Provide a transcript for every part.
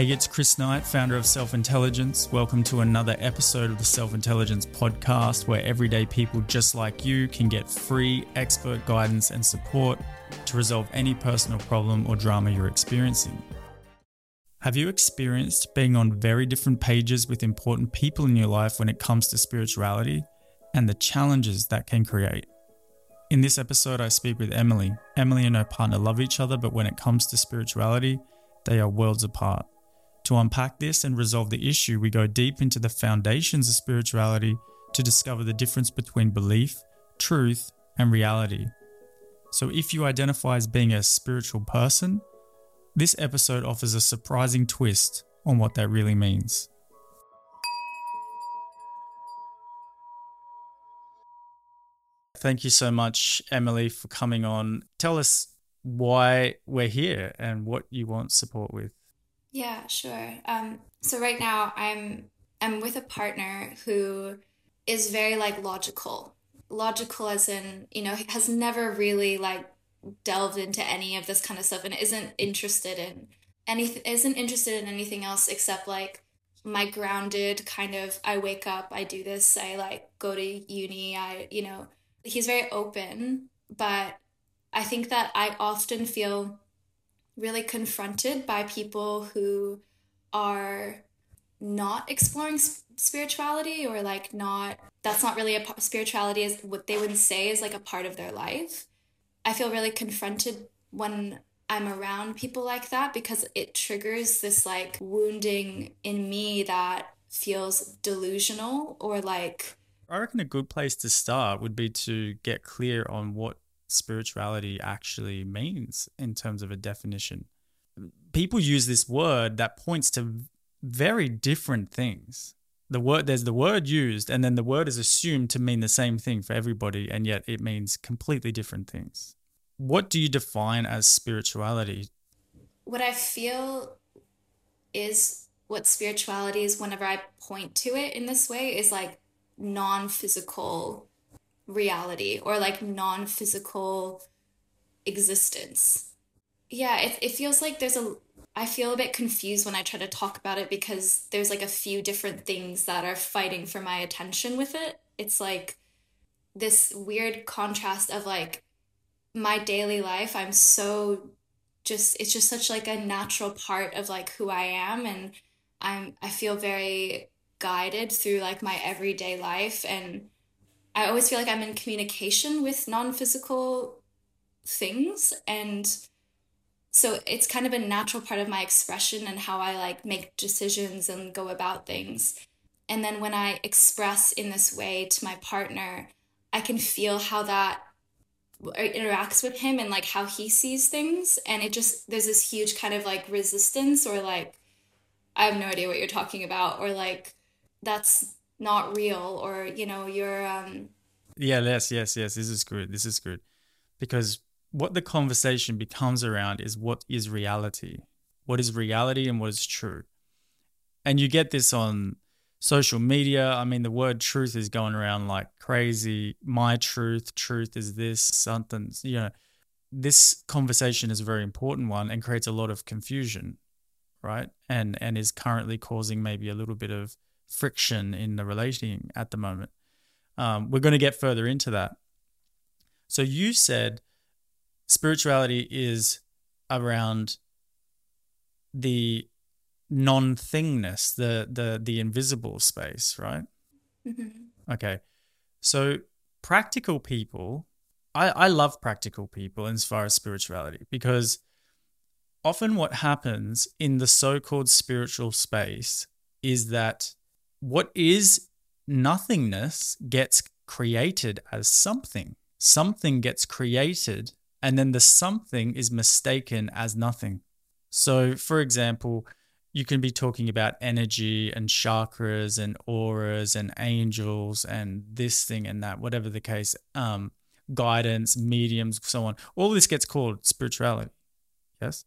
Hey, it's Chris Knight, founder of Self Intelligence. Welcome to another episode of the Self Intelligence podcast, where everyday people just like you can get free expert guidance and support to resolve any personal problem or drama you're experiencing. Have you experienced being on very different pages with important people in your life when it comes to spirituality and the challenges that can create? In this episode, I speak with Emily. Emily and her partner love each other, but when it comes to spirituality, they are worlds apart. To unpack this and resolve the issue, we go deep into the foundations of spirituality to discover the difference between belief, truth, and reality. So, if you identify as being a spiritual person, this episode offers a surprising twist on what that really means. Thank you so much, Emily, for coming on. Tell us why we're here and what you want support with. Yeah, sure. Um, so right now I'm I'm with a partner who is very like logical. Logical as in, you know, has never really like delved into any of this kind of stuff and isn't interested in anything isn't interested in anything else except like my grounded kind of I wake up, I do this, I like go to uni, I you know, he's very open, but I think that I often feel really confronted by people who are not exploring spirituality or like not that's not really a spirituality is what they would say is like a part of their life. I feel really confronted when i'm around people like that because it triggers this like wounding in me that feels delusional or like i reckon a good place to start would be to get clear on what spirituality actually means in terms of a definition. People use this word that points to very different things. The word there's the word used and then the word is assumed to mean the same thing for everybody and yet it means completely different things. What do you define as spirituality? What I feel is what spirituality is whenever I point to it in this way is like non-physical reality or like non physical existence. Yeah, it, it feels like there's a. I feel a bit confused when I try to talk about it because there's like a few different things that are fighting for my attention with it. It's like this weird contrast of like my daily life. I'm so just, it's just such like a natural part of like who I am. And I'm, I feel very guided through like my everyday life and I always feel like I'm in communication with non physical things. And so it's kind of a natural part of my expression and how I like make decisions and go about things. And then when I express in this way to my partner, I can feel how that interacts with him and like how he sees things. And it just, there's this huge kind of like resistance or like, I have no idea what you're talking about, or like, that's not real or you know you're um yeah yes yes yes. This is good. This is good. Because what the conversation becomes around is what is reality. What is reality and what is true. And you get this on social media. I mean the word truth is going around like crazy. My truth truth is this something you know. This conversation is a very important one and creates a lot of confusion right? And and is currently causing maybe a little bit of friction in the relating at the moment. Um, we're going to get further into that. So you said spirituality is around the non-thingness, the the the invisible space, right? Mm-hmm. Okay. So practical people, I, I love practical people as far as spirituality because often what happens in the so-called spiritual space is that what is nothingness gets created as something. Something gets created, and then the something is mistaken as nothing. So, for example, you can be talking about energy and chakras and auras and angels and this thing and that, whatever the case, um, guidance, mediums, so on. All this gets called spirituality. Yes.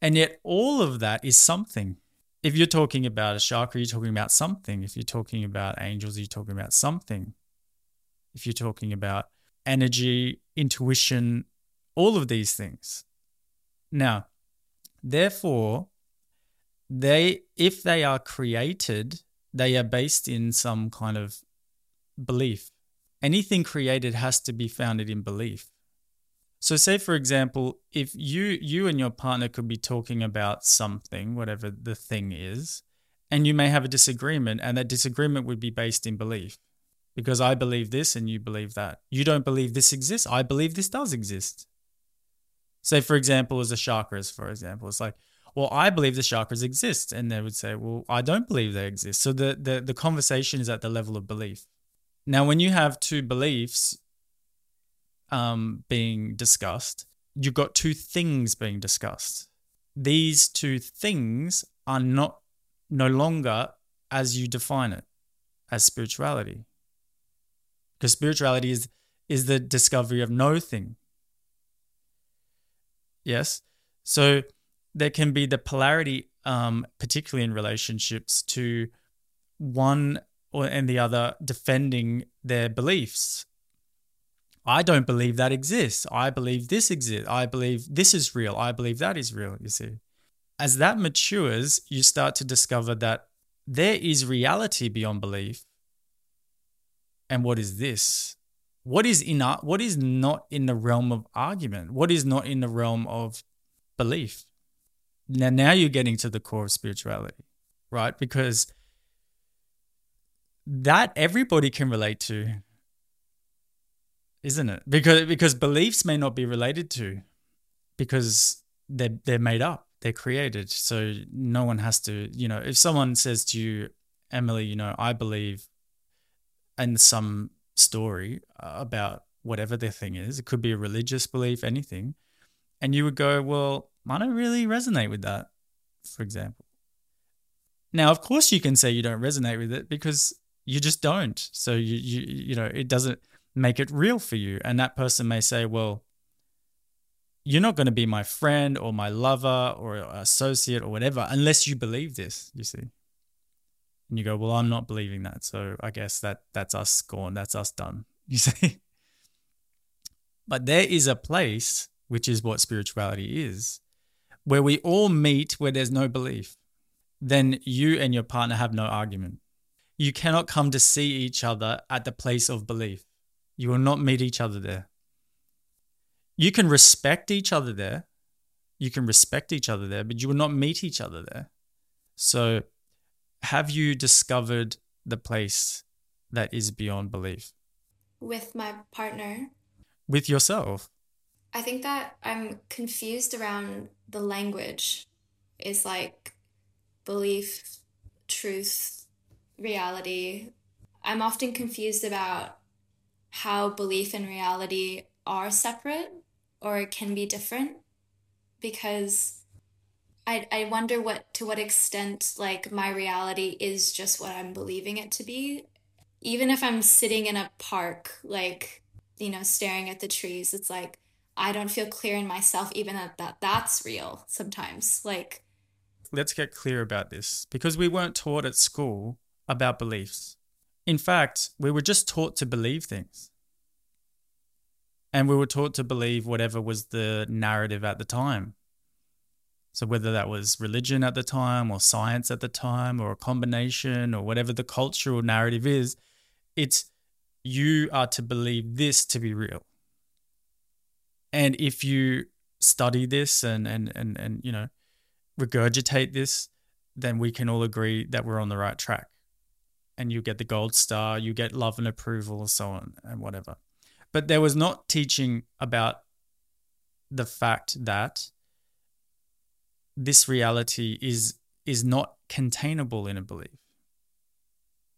And yet, all of that is something if you're talking about a chakra, you're talking about something. If you're talking about angels, you're talking about something. If you're talking about energy, intuition, all of these things. Now, therefore, they if they are created, they are based in some kind of belief. Anything created has to be founded in belief. So say for example, if you you and your partner could be talking about something, whatever the thing is, and you may have a disagreement and that disagreement would be based in belief. Because I believe this and you believe that. You don't believe this exists. I believe this does exist. Say for example as the chakras for example, it's like well, I believe the chakras exist. And they would say, well, I don't believe they exist. So the, the, the conversation is at the level of belief. Now, when you have two beliefs um, being discussed, you've got two things being discussed. These two things are not no longer as you define it as spirituality. Because spirituality is is the discovery of no thing. Yes. So there can be the polarity, um, particularly in relationships, to one or and the other defending their beliefs. I don't believe that exists. I believe this exists. I believe this is real. I believe that is real, you see. As that matures, you start to discover that there is reality beyond belief. And what is this? What is in what is not in the realm of argument? What is not in the realm of belief? Now now you're getting to the core of spirituality, right? Because that everybody can relate to isn't it? Because because beliefs may not be related to because they're they're made up they're created. So no one has to you know if someone says to you emily you know i believe in some story about whatever their thing is it could be a religious belief anything and you would go well i don't really resonate with that for example. Now of course you can say you don't resonate with it because you just don't. So you you you know it doesn't make it real for you, and that person may say, well. You're not going to be my friend or my lover or associate or whatever unless you believe this, you see. And you go, well, I'm not believing that. So I guess that that's us gone. That's us done. You see. But there is a place, which is what spirituality is, where we all meet where there's no belief. Then you and your partner have no argument. You cannot come to see each other at the place of belief. You will not meet each other there. You can respect each other there. You can respect each other there, but you will not meet each other there. So, have you discovered the place that is beyond belief? With my partner. With yourself. I think that I'm confused around the language is like belief, truth, reality. I'm often confused about how belief and reality are separate or can be different because I, I wonder what to what extent like my reality is just what I'm believing it to be. Even if I'm sitting in a park, like, you know, staring at the trees, it's like I don't feel clear in myself even that, that that's real sometimes. Like let's get clear about this because we weren't taught at school about beliefs. In fact, we were just taught to believe things. And we were taught to believe whatever was the narrative at the time. So, whether that was religion at the time, or science at the time, or a combination, or whatever the cultural narrative is, it's you are to believe this to be real. And if you study this and, and, and, and you know, regurgitate this, then we can all agree that we're on the right track and you get the gold star, you get love and approval, or so on and whatever. But there was not teaching about the fact that this reality is is not containable in a belief.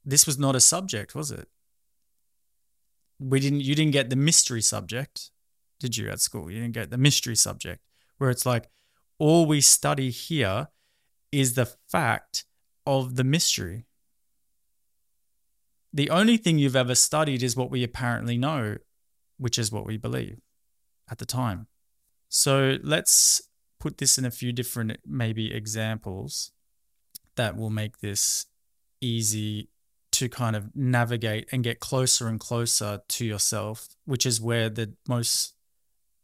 This was not a subject, was it? We didn't you didn't get the mystery subject, did you at school? You didn't get the mystery subject where it's like all we study here is the fact of the mystery the only thing you've ever studied is what we apparently know, which is what we believe at the time. So let's put this in a few different, maybe, examples that will make this easy to kind of navigate and get closer and closer to yourself, which is where the most,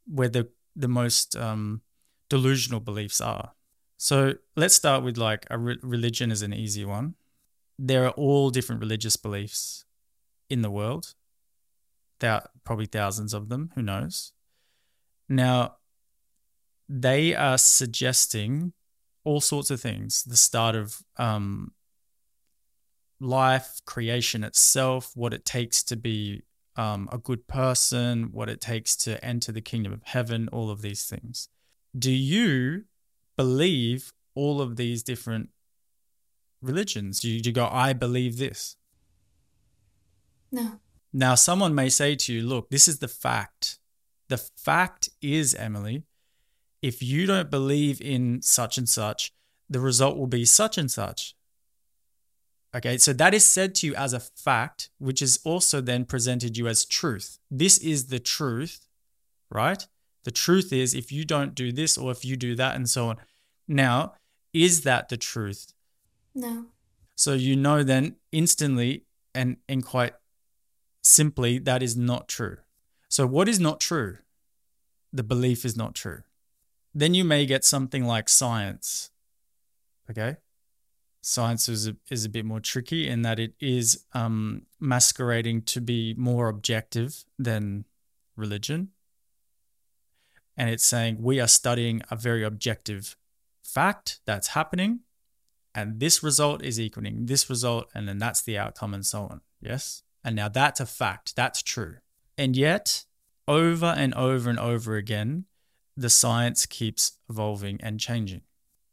where the, the most um, delusional beliefs are. So let's start with like a re- religion is an easy one. There are all different religious beliefs in the world. There are probably thousands of them, who knows. Now, they are suggesting all sorts of things the start of um, life, creation itself, what it takes to be um, a good person, what it takes to enter the kingdom of heaven, all of these things. Do you believe all of these different religions? You, you go, I believe this? No. Now, someone may say to you, look, this is the fact. The fact is, Emily, if you don't believe in such and such, the result will be such and such. Okay, so that is said to you as a fact, which is also then presented to you as truth. This is the truth, right? The truth is if you don't do this or if you do that and so on. Now, is that the truth? No. So you know then instantly and, and quite simply that is not true. So what is not true? The belief is not true. Then you may get something like science. Okay? Science is a, is a bit more tricky in that it is um, masquerading to be more objective than religion. And it's saying we are studying a very objective fact that's happening, and this result is equaling this result, and then that's the outcome, and so on. Yes? And now that's a fact, that's true. And yet, over and over and over again, the science keeps evolving and changing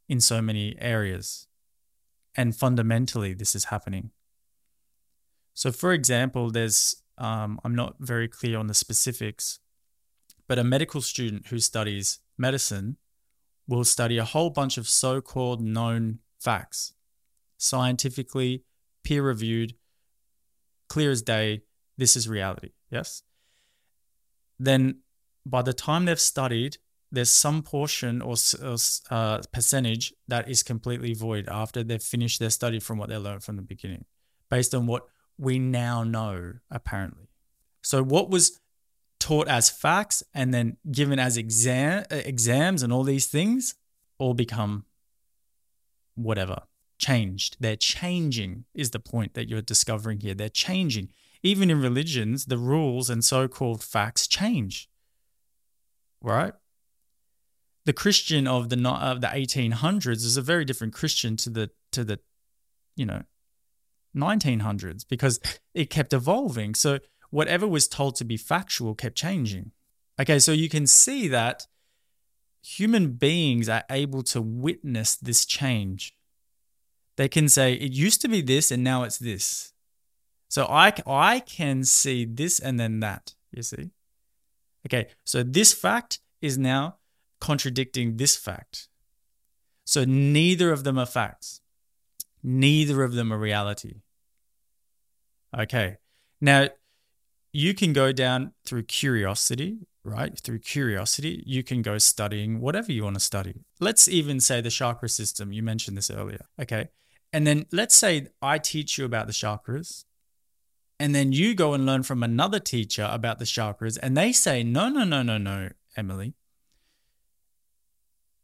in so many areas. And fundamentally, this is happening. So, for example, there's, um, I'm not very clear on the specifics, but a medical student who studies medicine will study a whole bunch of so called known facts, scientifically peer reviewed, clear as day. This is reality. Yes. Then by the time they've studied, there's some portion or uh, percentage that is completely void after they've finished their study from what they learned from the beginning, based on what we now know, apparently. So, what was taught as facts and then given as exam uh, exams and all these things all become whatever changed. They're changing is the point that you're discovering here. They're changing. Even in religions the rules and so-called facts change right? The christian of the of the 1800s is a very different christian to the to the you know 1900s because it kept evolving. So whatever was told to be factual kept changing. Okay, so you can see that human beings are able to witness this change. They can say, it used to be this and now it's this. So I, I can see this and then that, you see? Okay, so this fact is now contradicting this fact. So neither of them are facts, neither of them are reality. Okay, now you can go down through curiosity, right? Through curiosity, you can go studying whatever you want to study. Let's even say the chakra system. You mentioned this earlier. Okay. And then let's say I teach you about the chakras, and then you go and learn from another teacher about the chakras, and they say, no, no, no, no, no, Emily.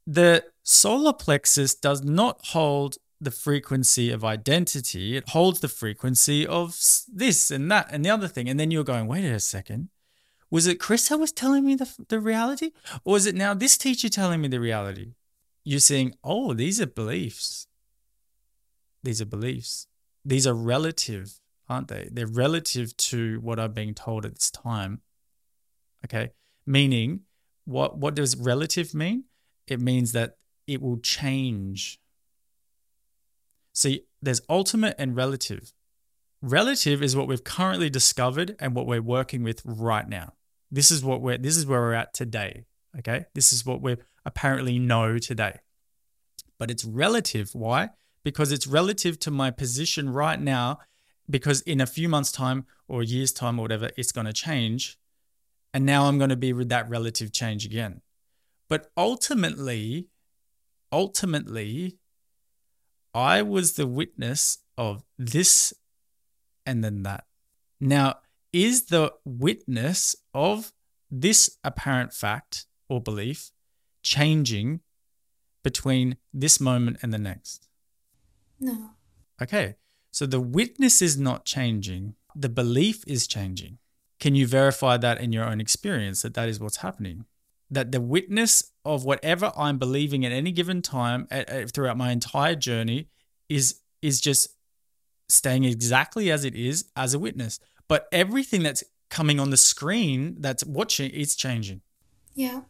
The solar plexus does not hold the frequency of identity, it holds the frequency of this and that and the other thing. And then you're going, wait a second. Was it Chris that was telling me the, the reality? Or is it now this teacher telling me the reality? You're saying, oh, these are beliefs. These are beliefs. These are relative, aren't they? They're relative to what I'm being told at this time. Okay. Meaning, what, what does relative mean? It means that it will change See, there's ultimate and relative. Relative is what we've currently discovered and what we're working with right now. This is what we're this is where we're at today. Okay? This is what we apparently know today. But it's relative. Why? Because it's relative to my position right now, because in a few months' time or year's time or whatever, it's going to change. And now I'm going to be with that relative change again. But ultimately, ultimately, I was the witness of this and then that. Now, is the witness of this apparent fact or belief changing between this moment and the next? No. Okay. So the witness is not changing, the belief is changing. Can you verify that in your own experience that that is what's happening? That the witness of whatever I'm believing at any given time at, at, throughout my entire journey is is just staying exactly as it is as a witness. But everything that's coming on the screen that's watching is changing. Yeah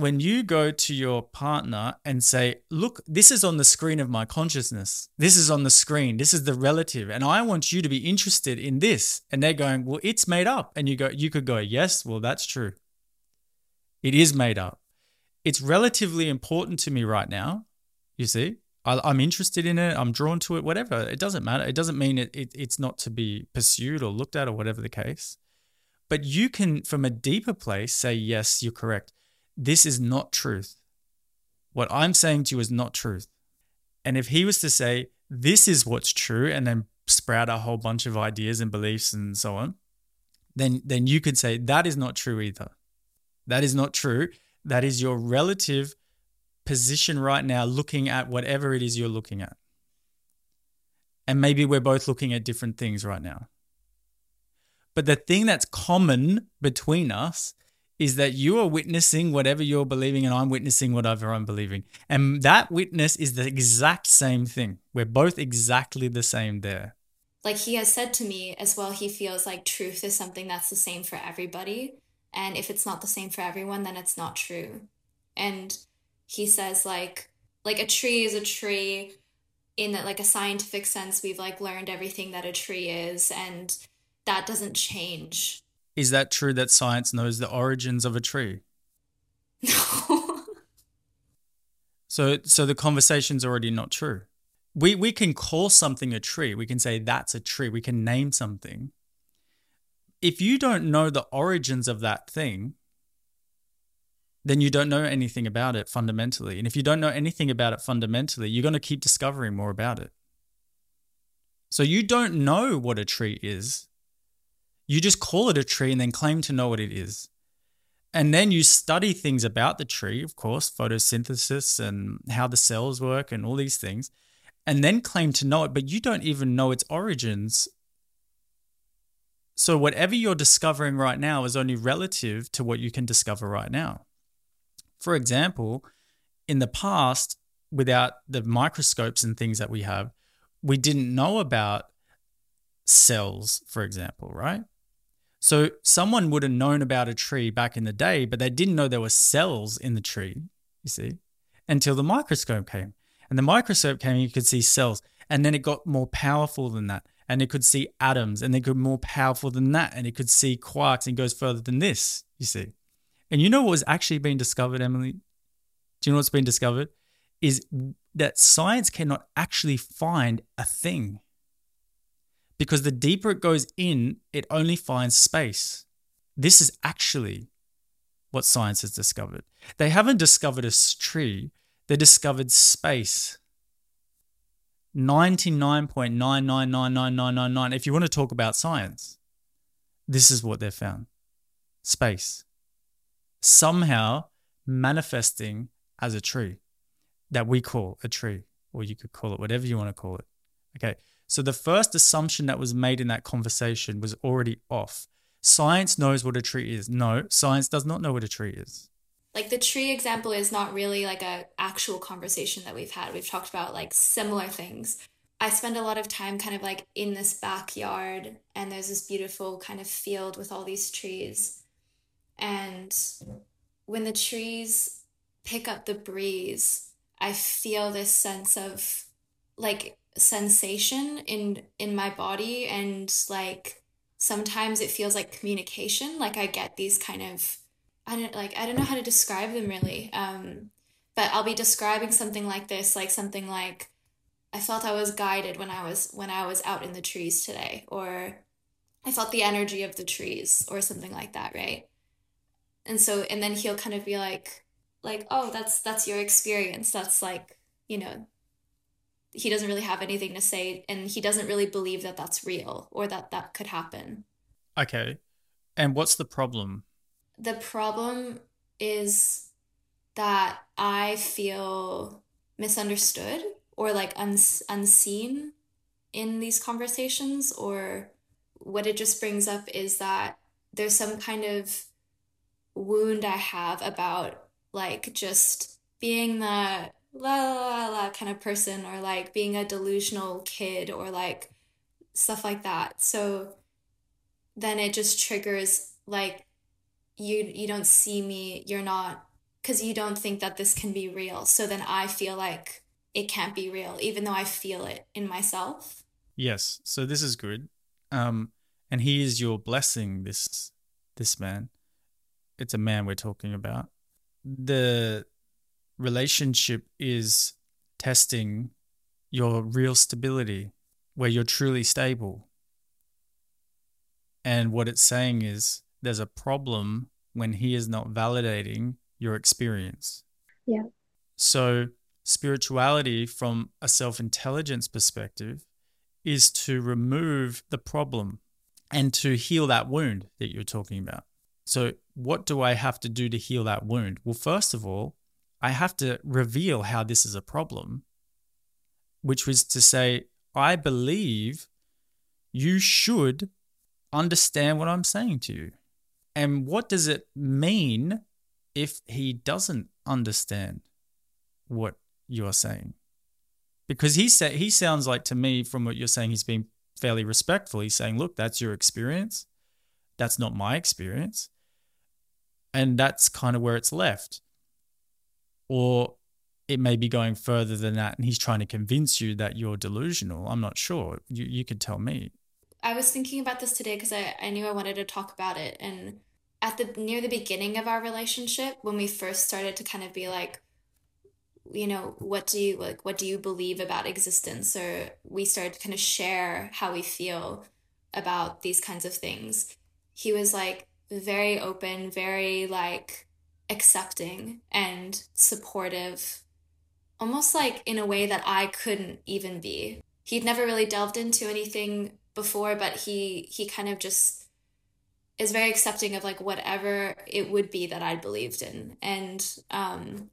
when you go to your partner and say, Look, this is on the screen of my consciousness. This is on the screen. This is the relative. And I want you to be interested in this. And they're going, Well, it's made up. And you go, you could go, Yes, well, that's true. It is made up. It's relatively important to me right now. You see, I, am interested in it. I'm drawn to it, whatever. It doesn't matter. It doesn't mean it, it, it's not to be pursued or looked at or whatever the case. But you can, from a deeper place, say, Yes, you're correct this is not truth. What I'm saying to you is not truth. And if he was to say, this is what's true, and then sprout a whole bunch of ideas and beliefs and so on, then, then you could say, that is not true either. That is not true. That is your relative position right now, looking at whatever it is you're looking at. And maybe we're both looking at different things right now. But the thing that's common between us is that you are witnessing whatever you're believing and I'm witnessing whatever I'm believing. And that witness is the exact same thing. We're both exactly the same there. Like he has said to me as well, he feels like truth is something that's the same for everybody. And if it's not the same for everyone, then it's not true. And he says like like a tree is a tree in that like a scientific sense we've like learned everything that a tree is and that doesn't change is that true that science knows the origins of a tree? No. so so the conversation's already not true. We we can call something a tree. We can say that's a tree. We can name something. If you don't know the origins of that thing, then you don't know anything about it fundamentally. And if you don't know anything about it fundamentally, you're going to keep discovering more about it. So you don't know what a tree is you just call it a tree and then claim to know what it is. And then you study things about the tree, of course, photosynthesis and how the cells work and all these things, and then claim to know it, but you don't even know its origins. So, whatever you're discovering right now is only relative to what you can discover right now. For example, in the past, without the microscopes and things that we have, we didn't know about cells, for example, right? So someone would have known about a tree back in the day, but they didn't know there were cells in the tree, you see, until the microscope came. And the microscope came, you could see cells. And then it got more powerful than that. And it could see atoms, and it got more powerful than that. And it could see quarks and goes further than this, you see. And you know what was actually being discovered, Emily? Do you know what's been discovered? Is that science cannot actually find a thing because the deeper it goes in, it only finds space. This is actually what science has discovered. They haven't discovered a tree, they discovered space. 99.9999999. If you want to talk about science, this is what they've found space. Somehow manifesting as a tree that we call a tree, or you could call it whatever you want to call it. Okay. So the first assumption that was made in that conversation was already off. Science knows what a tree is. No, science does not know what a tree is. Like the tree example is not really like a actual conversation that we've had. We've talked about like similar things. I spend a lot of time kind of like in this backyard and there's this beautiful kind of field with all these trees. And when the trees pick up the breeze, I feel this sense of like sensation in in my body. And like sometimes it feels like communication. Like i get these kind of i don't like i don't know how to describe them really. Um but i'll be describing something like this like something like i felt i was guided when i was when i was out in the trees today or i felt the energy of the trees or something like that right and so and then he'll kind of be like like oh that's that's your experience that's like you know he doesn't really have anything to say and he doesn't really believe that that's real or that that could happen. Okay. And what's the problem? The problem is that I feel misunderstood or like uns- unseen in these conversations or what it just brings up is that there's some kind of wound I have about like just being the la la la la kind of person or like being a delusional kid or like stuff like that. So then it just triggers like you you don't see me, you're not cuz you don't think that this can be real. So then I feel like it can't be real even though I feel it in myself. Yes. So this is good. Um and he is your blessing this this man. It's a man we're talking about. The relationship is testing your real stability, where you're truly stable. And what it's saying is there's a problem when he is not validating your experience. Yeah. So, spirituality from a self intelligence perspective is to remove the problem and to heal that wound that you're talking about. So, what do I have to do to heal that wound? Well, first of all, I have to reveal how this is a problem, which was to say, I believe you should understand what I'm saying to you. And what does it mean if he doesn't understand what you're saying? Because he said he sounds like to me from what you're saying, he's being fairly respectful. He's saying, look, that's your experience. That's not my experience. And that's kind of where it's left. Or it may be going further than that and he's trying to convince you that you're delusional. I'm not sure. You, you could tell me. I was thinking about this today because I, I knew I wanted to talk about it. And at the near the beginning of our relationship, when we first started to kind of be like, you know, what do you like what do you believe about existence? Or we started to kind of share how we feel about these kinds of things. He was like very open, very like accepting and supportive, almost like in a way that I couldn't even be. He'd never really delved into anything before, but he he kind of just is very accepting of like whatever it would be that I believed in. And um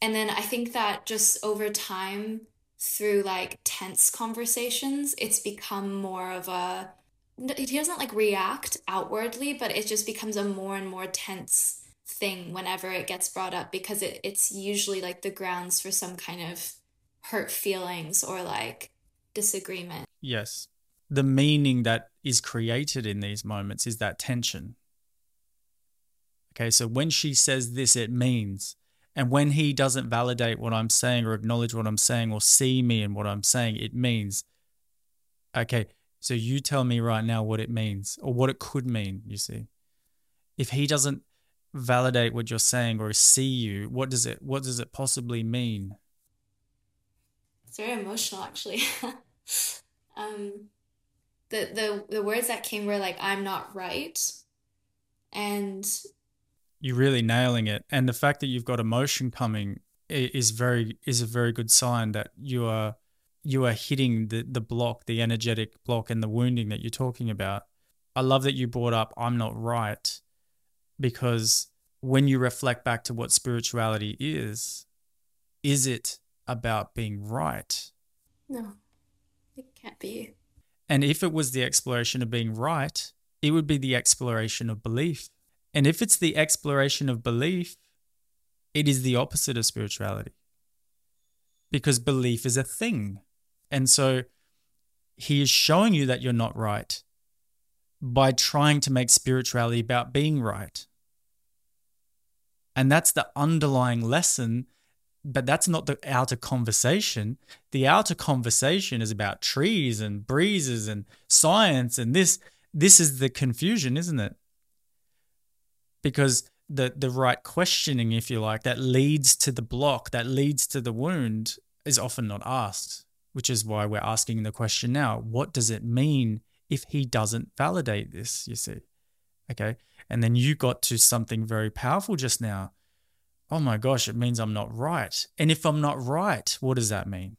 and then I think that just over time through like tense conversations, it's become more of a he doesn't like react outwardly, but it just becomes a more and more tense thing whenever it gets brought up because it, it's usually like the grounds for some kind of hurt feelings or like disagreement. Yes. The meaning that is created in these moments is that tension. Okay, so when she says this, it means. And when he doesn't validate what I'm saying or acknowledge what I'm saying or see me in what I'm saying, it means. Okay, so you tell me right now what it means or what it could mean, you see. If he doesn't validate what you're saying or see you, what does it what does it possibly mean? It's very emotional actually. um the the the words that came were like I'm not right. And you're really nailing it. And the fact that you've got emotion coming is very is a very good sign that you are you are hitting the the block, the energetic block and the wounding that you're talking about. I love that you brought up I'm not right because when you reflect back to what spirituality is, is it about being right? No, it can't be. And if it was the exploration of being right, it would be the exploration of belief. And if it's the exploration of belief, it is the opposite of spirituality because belief is a thing. And so he is showing you that you're not right by trying to make spirituality about being right. And that's the underlying lesson, but that's not the outer conversation. The outer conversation is about trees and breezes and science and this this is the confusion, isn't it? Because the the right questioning, if you like, that leads to the block, that leads to the wound is often not asked, which is why we're asking the question now. What does it mean if he doesn't validate this, you see? Okay. And then you got to something very powerful just now. Oh my gosh, it means I'm not right. And if I'm not right, what does that mean?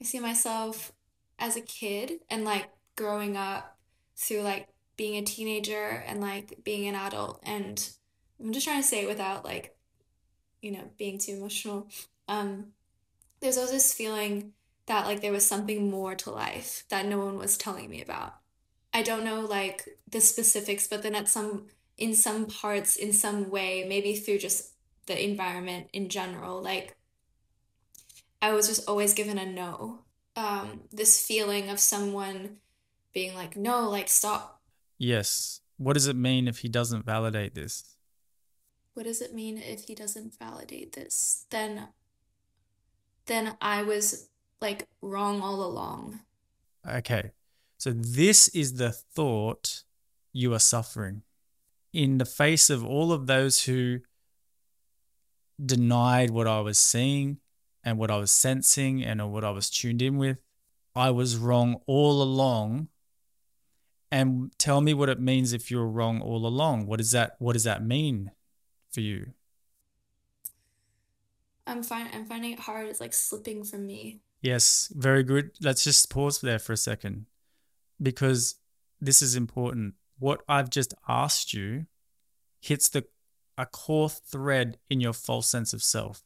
I see myself as a kid and like growing up through like being a teenager and like being an adult. And I'm just trying to say it without like, you know, being too emotional. Um, there's always this feeling that like there was something more to life that no one was telling me about. I don't know like the specifics, but then at some in some parts, in some way, maybe through just the environment in general, like I was just always given a no. Um, this feeling of someone being like, no, like stop. Yes. What does it mean if he doesn't validate this? What does it mean if he doesn't validate this? Then then I was like wrong all along. Okay. So this is the thought you are suffering. In the face of all of those who denied what I was seeing and what I was sensing and what I was tuned in with, I was wrong all along. And tell me what it means if you're wrong all along. What does that what does that mean for you? I'm fine I'm finding it hard. It's like slipping from me. Yes, very good. Let's just pause there for a second because this is important. What I've just asked you hits the a core thread in your false sense of self,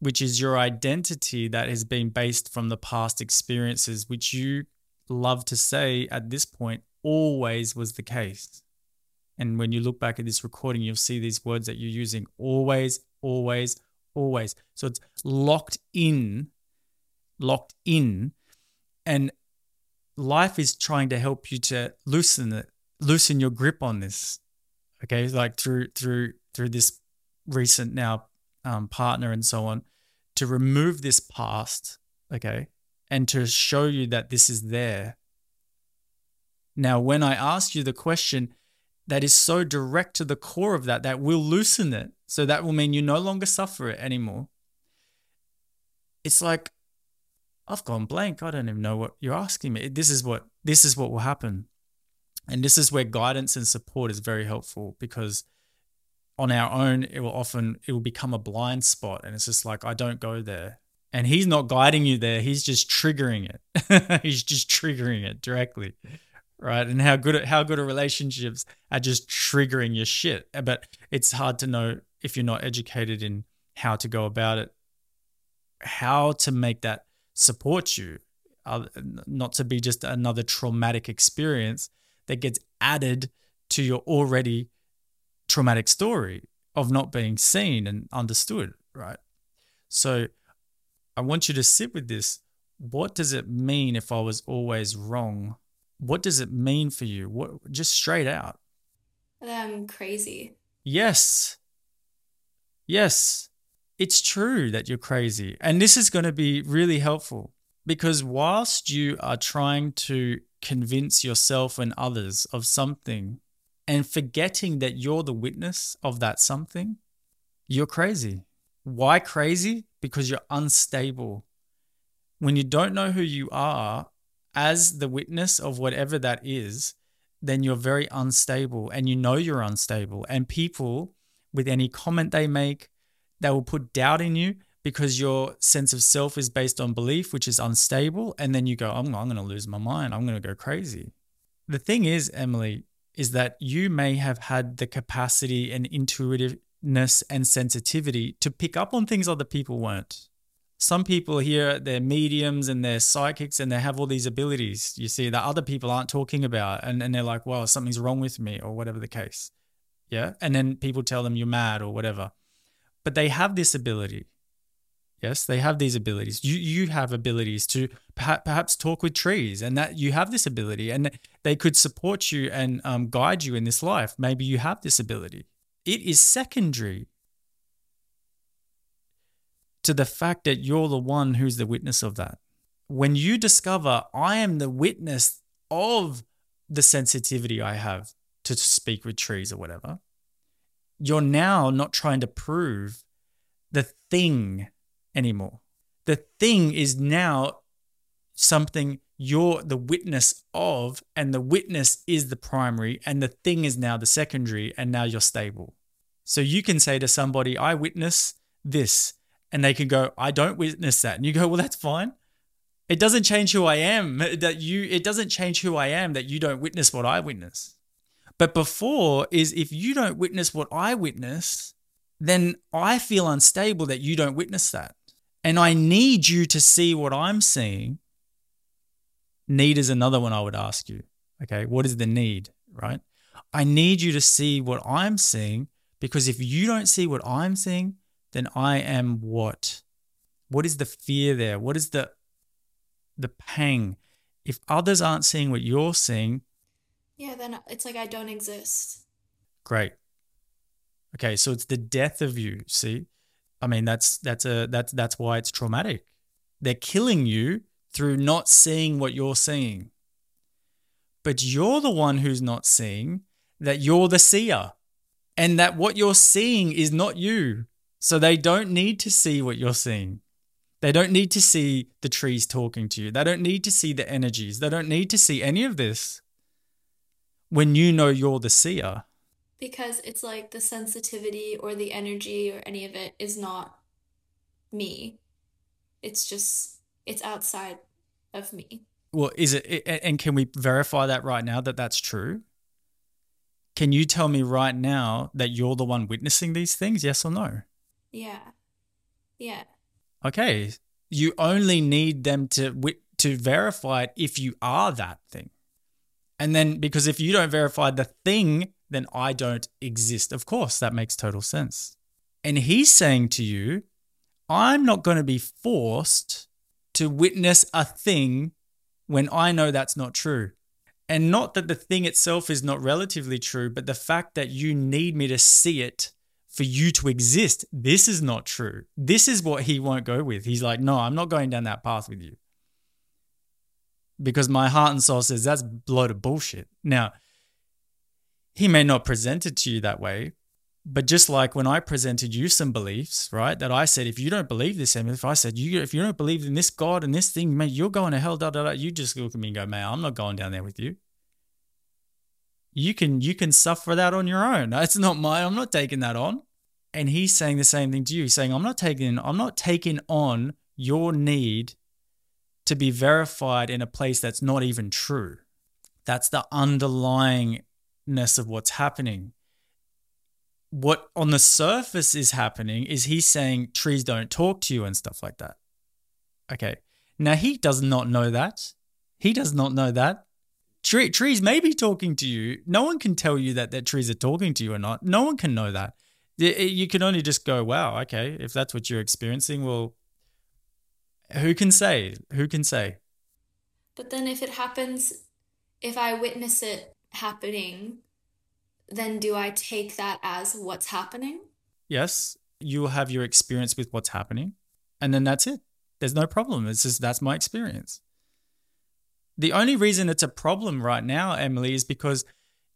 which is your identity that has been based from the past experiences, which you love to say at this point always was the case. And when you look back at this recording, you'll see these words that you're using always, always, always. So it's locked in locked in and life is trying to help you to loosen it loosen your grip on this okay? Like through through through this recent now um, partner and so on to remove this past okay? And to show you that this is there. Now when i ask you the question that is so direct to the core of that that will loosen it. So that will mean you no longer suffer it anymore. It's like I've gone blank. I don't even know what you're asking me. This is what this is what will happen. And this is where guidance and support is very helpful because on our own it will often it will become a blind spot and it's just like I don't go there. And he's not guiding you there, he's just triggering it. he's just triggering it directly. Right? And how good how good are relationships are just triggering your shit. But it's hard to know if you're not educated in how to go about it, how to make that support you, uh, not to be just another traumatic experience that gets added to your already traumatic story of not being seen and understood, right? So I want you to sit with this. What does it mean if I was always wrong? What does it mean for you? What just straight out? That I'm crazy. Yes. Yes it's true that you're crazy. And this is going to be really helpful because whilst you are trying to convince yourself and others of something and forgetting that you're the witness of that something, you're crazy. Why crazy? Because you're unstable. When you don't know who you are as the witness of whatever that is, then you're very unstable and you know you're unstable. And people, with any comment they make, they will put doubt in you because your sense of self is based on belief, which is unstable. And then you go, I'm, I'm going to lose my mind. I'm going to go crazy. The thing is, Emily, is that you may have had the capacity and intuitiveness and sensitivity to pick up on things other people weren't. Some people here, they're mediums and they're psychics and they have all these abilities, you see, that other people aren't talking about. And, and they're like, well, something's wrong with me or whatever the case. Yeah. And then people tell them you're mad or whatever but they have this ability. Yes, they have these abilities. You you have abilities to perhaps talk with trees, and that you have this ability, and they could support you and um, guide you in this life. Maybe you have this ability. It is secondary to the fact that you're the one who's the witness of that. When you discover I am the witness of the sensitivity I have to speak with trees or whatever, you're now not trying to prove the thing anymore. The thing is now something you're the witness of, and the witness is the primary, and the thing is now the secondary, and now you're stable. So you can say to somebody, I witness this, and they can go, I don't witness that. And you go, Well, that's fine. It doesn't change who I am. That you it doesn't change who I am that you don't witness what I witness. But before is if you don't witness what I witness, then I feel unstable that you don't witness that. and I need you to see what I'm seeing, need is another one I would ask you. Okay, what is the need, right? I need you to see what I'm seeing because if you don't see what I'm seeing, then I am what? What is the fear there? What is the the pang? If others aren't seeing what you're seeing, Yeah, then it's like I don't exist. great. Okay, so it's the death of you, see? I mean, that's that's a that's that's why it's traumatic. They're killing you through not seeing what you're seeing. But you're the one who's not seeing that you're the seer and that what you're seeing is not you. So they don't need to see what you're seeing. They don't need to see the trees talking to you. They don't need to see the energies. They don't need to see any of this when you know you're the seer. Because it's like the sensitivity or the energy or any of it is not me. It's just, it's outside of me. Well, is it, and can we verify that right now that that's true? Can you tell me right now that you're the one witnessing these things? Yes or no? Yeah. Yeah. Okay. You only need them to wit- to verify it if you are that thing. And then because if you don't verify the thing, then I don't exist. Of course, that makes total sense. And he's saying to you, I'm not going to be forced to witness a thing when I know that's not true. And not that the thing itself is not relatively true, but the fact that you need me to see it for you to exist. This is not true. This is what he won't go with. He's like, no, I'm not going down that path with you. Because my heart and soul says that's a load of bullshit. Now, he may not present it to you that way, but just like when I presented you some beliefs, right? That I said, if you don't believe this, Emily, if I said, you, if you don't believe in this God and this thing, man, you're going to hell, da, da, da, you just look at me and go, man, I'm not going down there with you. You can, you can suffer that on your own. It's not my, I'm not taking that on. And he's saying the same thing to you. He's saying, I'm not taking, I'm not taking on your need to be verified in a place that's not even true. That's the underlyingness of what's happening what on the surface is happening is he's saying trees don't talk to you and stuff like that. Okay. Now he does not know that. He does not know that. Tree, trees may be talking to you. No one can tell you that that trees are talking to you or not. No one can know that. You can only just go, wow, okay, if that's what you're experiencing, well, who can say? Who can say? But then if it happens, if I witness it happening, then do I take that as what's happening? Yes, you have your experience with what's happening, and then that's it. There's no problem. It's just that's my experience. The only reason it's a problem right now, Emily, is because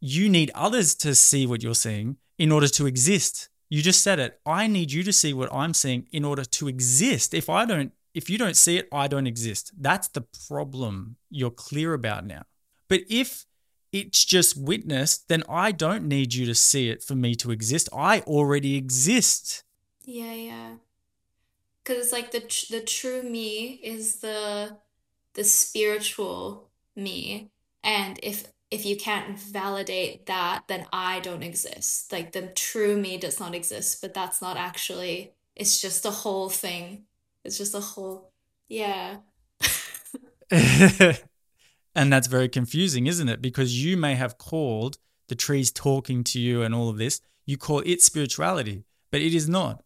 you need others to see what you're seeing in order to exist. You just said it. I need you to see what I'm seeing in order to exist. If I don't, if you don't see it, I don't exist. That's the problem you're clear about now. But if it's just witnessed, then I don't need you to see it for me to exist. I already exist. Yeah, yeah. Because it's like the tr the true me is the the spiritual me, and if if you can't validate that, then I don't exist. Like the true me does not exist, but that's not actually. It's just a whole thing. It's just a whole. Yeah. and that's very confusing, isn't it? Because you may have called the trees talking to you and all of this, you call it spirituality, but it is not.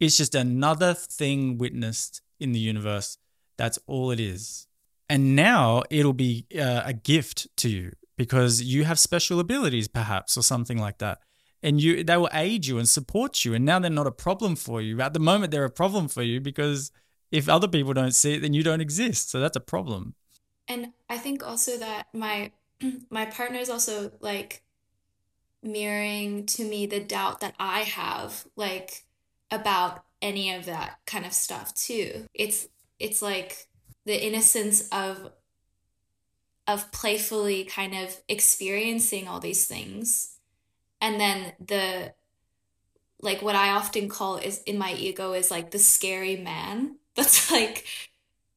It's just another thing witnessed in the universe. That's all it is. And now it'll be uh, a gift to you because you have special abilities, perhaps, or something like that. And you, they will aid you and support you. And now they're not a problem for you. At the moment, they're a problem for you because if other people don't see it, then you don't exist. So that's a problem. And I think also that my my partner is also like mirroring to me the doubt that I have like about any of that kind of stuff too. It's it's like the innocence of of playfully kind of experiencing all these things and then the like what I often call is in my ego is like the scary man. That's like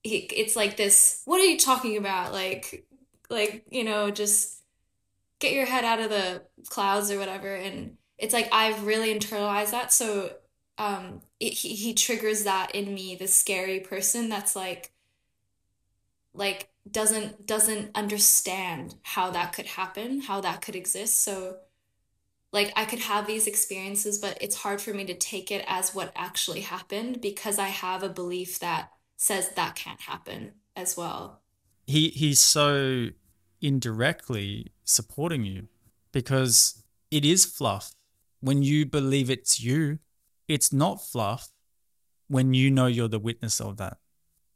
it's like this what are you talking about? Like like you know just get your head out of the clouds or whatever. And it's like I've really internalized that. So um it, he, he triggers that in me, the scary person that's like, like doesn't doesn't understand how that could happen, how that could exist. So like I could have these experiences, but it's hard for me to take it as what actually happened because I have a belief that says that can't happen as well. He he's so indirectly supporting you because it is fluff when you believe it's you. It's not fluff when you know you're the witness of that.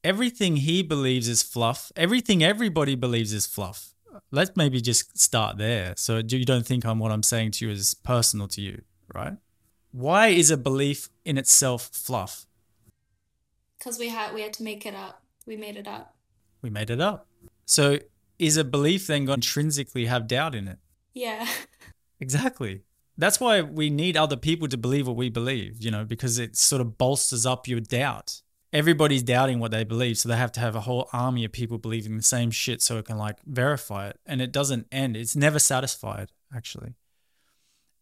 Everything he believes is fluff. Everything everybody believes is fluff. Let's maybe just start there. So you don't think I'm what I'm saying to you is personal to you, right? Why is a belief in itself fluff? Because we had we had to make it up. We made it up. We made it up. So is a belief then going to intrinsically have doubt in it? Yeah. Exactly. That's why we need other people to believe what we believe, you know, because it sort of bolsters up your doubt. Everybody's doubting what they believe, so they have to have a whole army of people believing the same shit so it can like verify it. And it doesn't end. It's never satisfied, actually.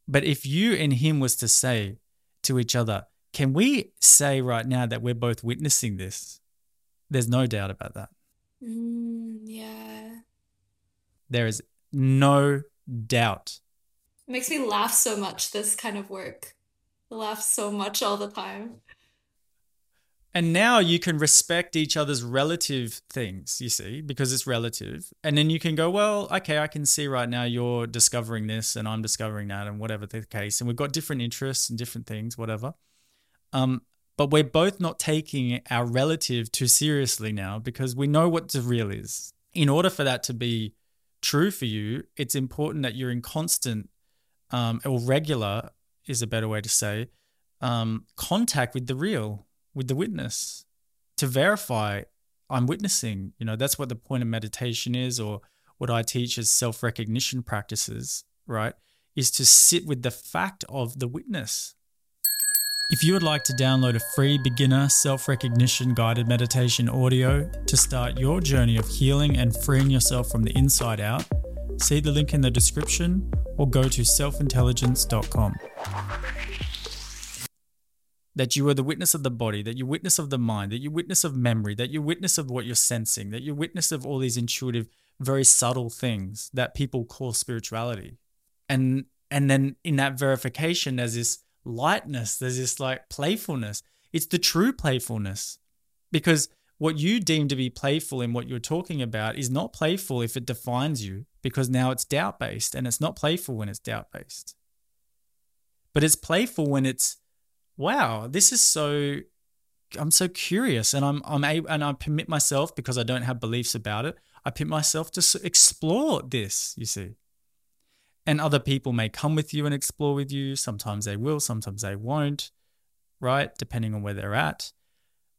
But if you and him was to say to each other, can we say right now that we're both witnessing this? There's no doubt about that. Mm, yeah. There is no doubt. It makes me laugh so much, this kind of work. I laugh so much all the time. And now you can respect each other's relative things, you see, because it's relative. And then you can go, well, okay, I can see right now you're discovering this and I'm discovering that and whatever the case. And we've got different interests and different things, whatever. Um, but we're both not taking our relative too seriously now because we know what the real is. In order for that to be true for you, it's important that you're in constant um, or regular is a better way to say um, contact with the real, with the witness to verify I'm witnessing. You know, that's what the point of meditation is, or what I teach as self recognition practices, right? Is to sit with the fact of the witness. If you would like to download a free beginner self recognition guided meditation audio to start your journey of healing and freeing yourself from the inside out, see the link in the description or go to selfintelligence.com. That you are the witness of the body, that you're witness of the mind, that you're witness of memory, that you're witness of what you're sensing, that you're witness of all these intuitive, very subtle things that people call spirituality. And and then in that verification, there's this lightness, there's this like playfulness. It's the true playfulness because what you deem to be playful in what you're talking about is not playful if it defines you because now it's doubt based and it's not playful when it's doubt based. But it's playful when it's wow, this is so I'm so curious and I'm I'm able and I permit myself because I don't have beliefs about it. I permit myself to explore this, you see and other people may come with you and explore with you. Sometimes they will, sometimes they won't, right? Depending on where they're at.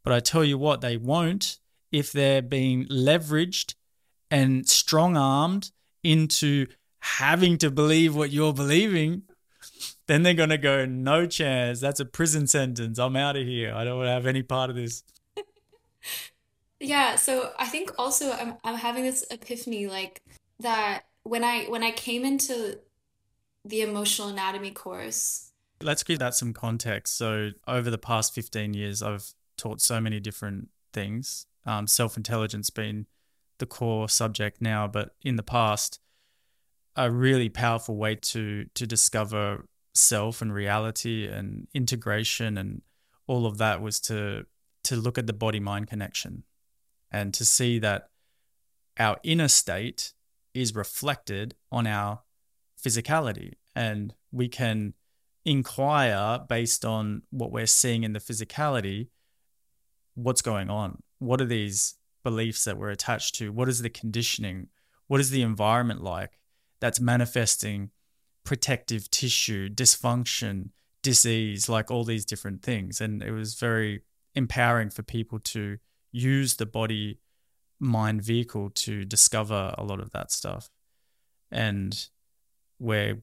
But I tell you what, they won't if they're being leveraged and strong armed into having to believe what you're believing. Then they're going to go, no chance. That's a prison sentence. I'm out of here. I don't want to have any part of this. yeah. So I think also I'm, I'm having this epiphany like that when I when I came into the emotional anatomy course. Let's give that some context. So over the past 15 years I've taught so many different things. Um, self-intelligence being the core subject now, but in the past a really powerful way to to discover self and reality and integration and all of that was to to look at the body mind connection and to see that our inner state is reflected on our physicality. And we can inquire based on what we're seeing in the physicality what's going on? What are these beliefs that we're attached to? What is the conditioning? What is the environment like that's manifesting protective tissue, dysfunction, disease, like all these different things? And it was very empowering for people to use the body mind vehicle to discover a lot of that stuff. And we're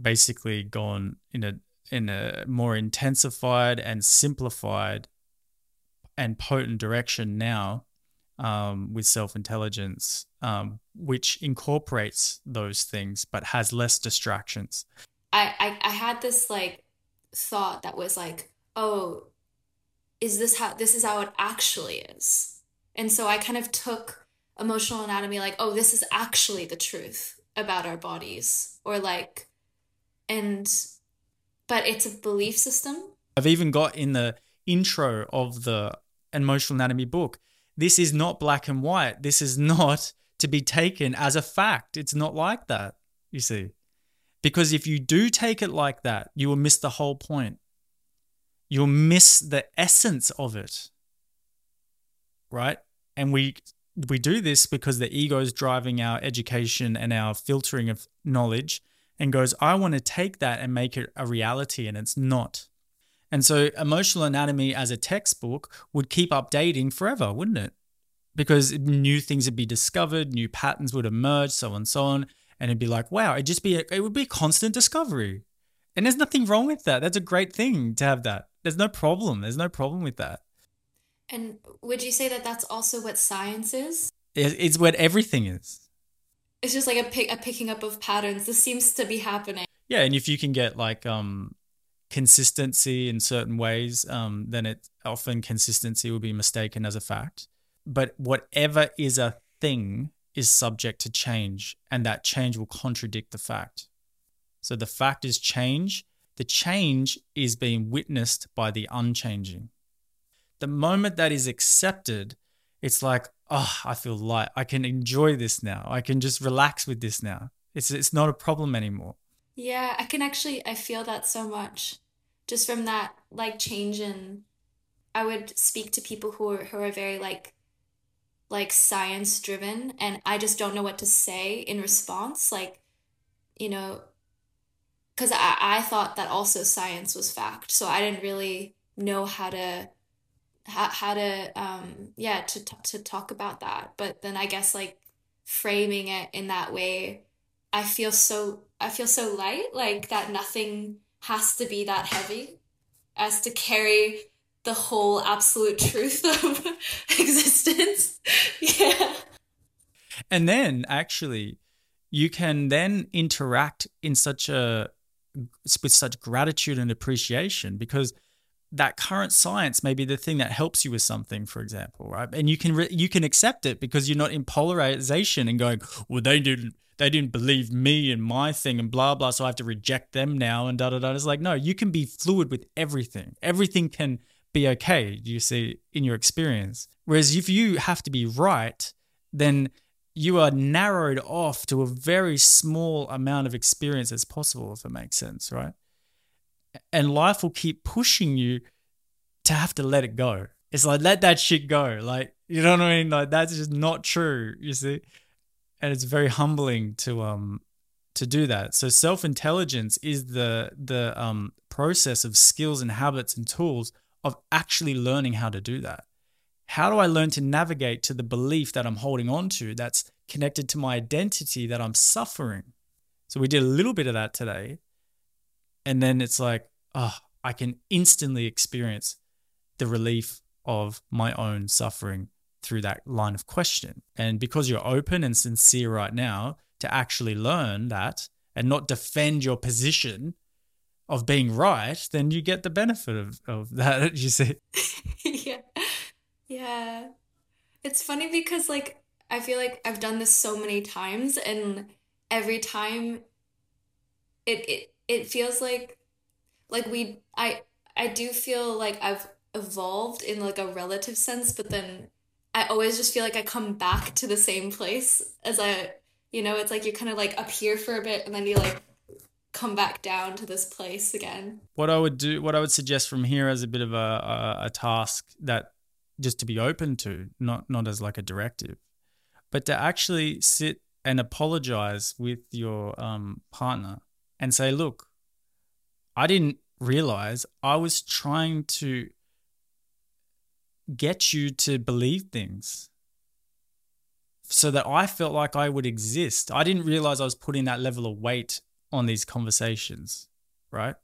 basically gone in a in a more intensified and simplified and potent direction now um, with self intelligence, um, which incorporates those things but has less distractions. I, I I had this like thought that was like, oh, is this how this is how it actually is? And so I kind of took emotional anatomy like, oh, this is actually the truth about our bodies. Or like and but it's a belief system. I've even got in the intro of the emotional anatomy book, this is not black and white. This is not to be taken as a fact. It's not like that, you see. Because if you do take it like that, you will miss the whole point. You'll miss the essence of it. Right? And we we do this because the ego is driving our education and our filtering of knowledge and goes, I want to take that and make it a reality, and it's not. And so, emotional anatomy as a textbook would keep updating forever, wouldn't it? Because new things would be discovered, new patterns would emerge, so on and so on. And it'd be like, wow, it'd just be, a, it would be a constant discovery. And there's nothing wrong with that. That's a great thing to have that. There's no problem. There's no problem with that. And would you say that that's also what science is? It's what everything is it's just like a pick a picking up of patterns. This seems to be happening. Yeah, and if you can get like um consistency in certain ways, um, then it often consistency will be mistaken as a fact. But whatever is a thing is subject to change, and that change will contradict the fact. So the fact is change. The change is being witnessed by the unchanging. The moment that is accepted, it's like, oh, I feel light. I can enjoy this now. I can just relax with this now. It's it's not a problem anymore. Yeah, I can actually I feel that so much. Just from that like change in I would speak to people who are who are very like like science driven and I just don't know what to say in response. Like, you know, because I, I thought that also science was fact. So I didn't really know how to how, how to um yeah to to talk about that but then i guess like framing it in that way i feel so i feel so light like that nothing has to be that heavy as to carry the whole absolute truth of existence yeah and then actually you can then interact in such a with such gratitude and appreciation because that current science may be the thing that helps you with something, for example, right? And you can re- you can accept it because you're not in polarization and going, well, they didn't they didn't believe me and my thing and blah blah, so I have to reject them now and da da da. It's like no, you can be fluid with everything. Everything can be okay. You see in your experience. Whereas if you have to be right, then you are narrowed off to a very small amount of experience as possible, if it makes sense, right? and life will keep pushing you to have to let it go. It's like let that shit go. Like you know what I mean? Like that's just not true. You see, and it's very humbling to um to do that. So self intelligence is the the um process of skills and habits and tools of actually learning how to do that. How do I learn to navigate to the belief that I'm holding on to that's connected to my identity that I'm suffering? So we did a little bit of that today and then it's like oh i can instantly experience the relief of my own suffering through that line of question. And because you're open and sincere right now to actually learn that and not defend your position of being right then you get the benefit of, of that you see? Yeah. Yeah. It's funny because like i feel like i've done this so many times and every time it, it it feels like like we I I do feel like I've evolved in like a relative sense, but then I always just feel like I come back to the same place as I you know, it's like you're kind of like up here for a bit and then you like come back down to this place again. What I would do, what I would suggest from here as a bit of a, a, a task that just to be open to, not not as like a directive, but to actually sit and apologize with your um, partner and say, look, I didn't realize I was trying to get you to believe things so that I felt like I would exist. I didn't realize I was putting that level of weight on these conversations, right?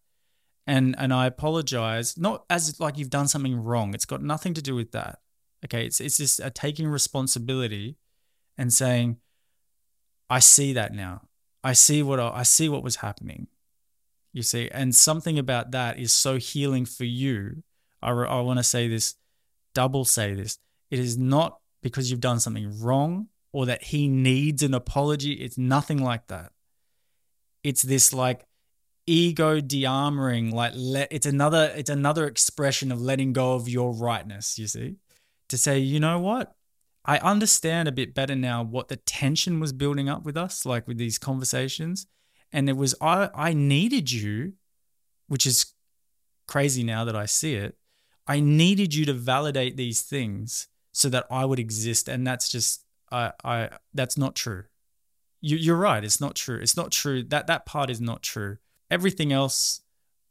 And and I apologize, not as like you've done something wrong. It's got nothing to do with that. Okay, it's it's just a taking responsibility and saying, I see that now. I see what I, I see what was happening. You see, and something about that is so healing for you I, I want to say this, double say this. It is not because you've done something wrong or that he needs an apology. It's nothing like that. It's this like ego de-armoring, like let it's another it's another expression of letting go of your rightness, you see? To say, you know what? I understand a bit better now what the tension was building up with us, like with these conversations. And it was I I needed you, which is crazy now that I see it. I needed you to validate these things so that I would exist. And that's just I I that's not true. You you're right, it's not true. It's not true. That that part is not true. Everything else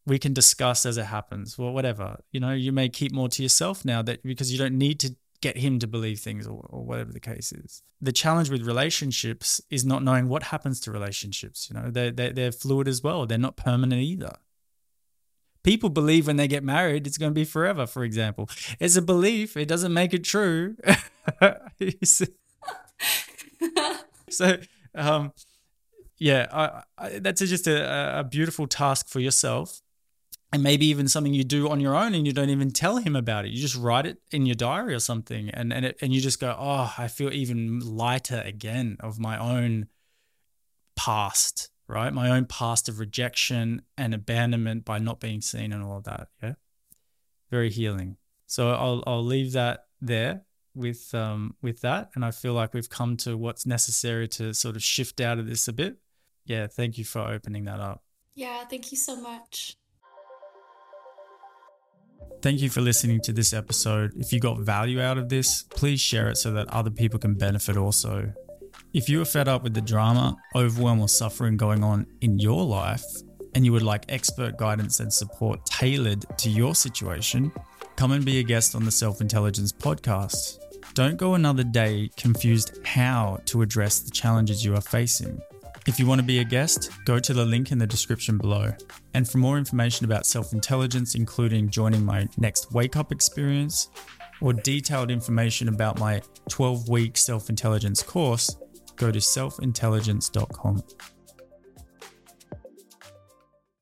we can discuss as it happens. Well, whatever. You know, you may keep more to yourself now that because you don't need to get him to believe things or, or, whatever the case is. The challenge with relationships is not knowing what happens to relationships. You know, they're, they're, they're fluid as well. They're not permanent either. People believe when they get married, it's going to be forever, for example. It's a belief. It doesn't make it true. so, um, yeah, I, I, that's just a, a beautiful task for yourself and maybe even something you do on your own and you don't even tell him about it. You just write it in your diary or something, and and it, and you just go, oh, I feel even lighter again of my own past, right? My own past of rejection and abandonment by not being seen and all of that. Yeah, very healing. So I'll I'll leave that there with um with that, and I feel like we've come to what's necessary to sort of shift out of this a bit. Yeah, thank you for opening that up. Yeah, thank you so much. Thank you for listening to this episode. If you got value out of this, please share it so that other people can benefit also. If you are fed up with the drama, overwhelm, or suffering going on in your life, and you would like expert guidance and support tailored to your situation, come and be a guest on the Self Intelligence podcast. Don't go another day confused how to address the challenges you are facing. If you want to be a guest, go to the link in the description below. And for more information about self intelligence, including joining my next wake up experience or detailed information about my 12 week self intelligence course, go to selfintelligence.com.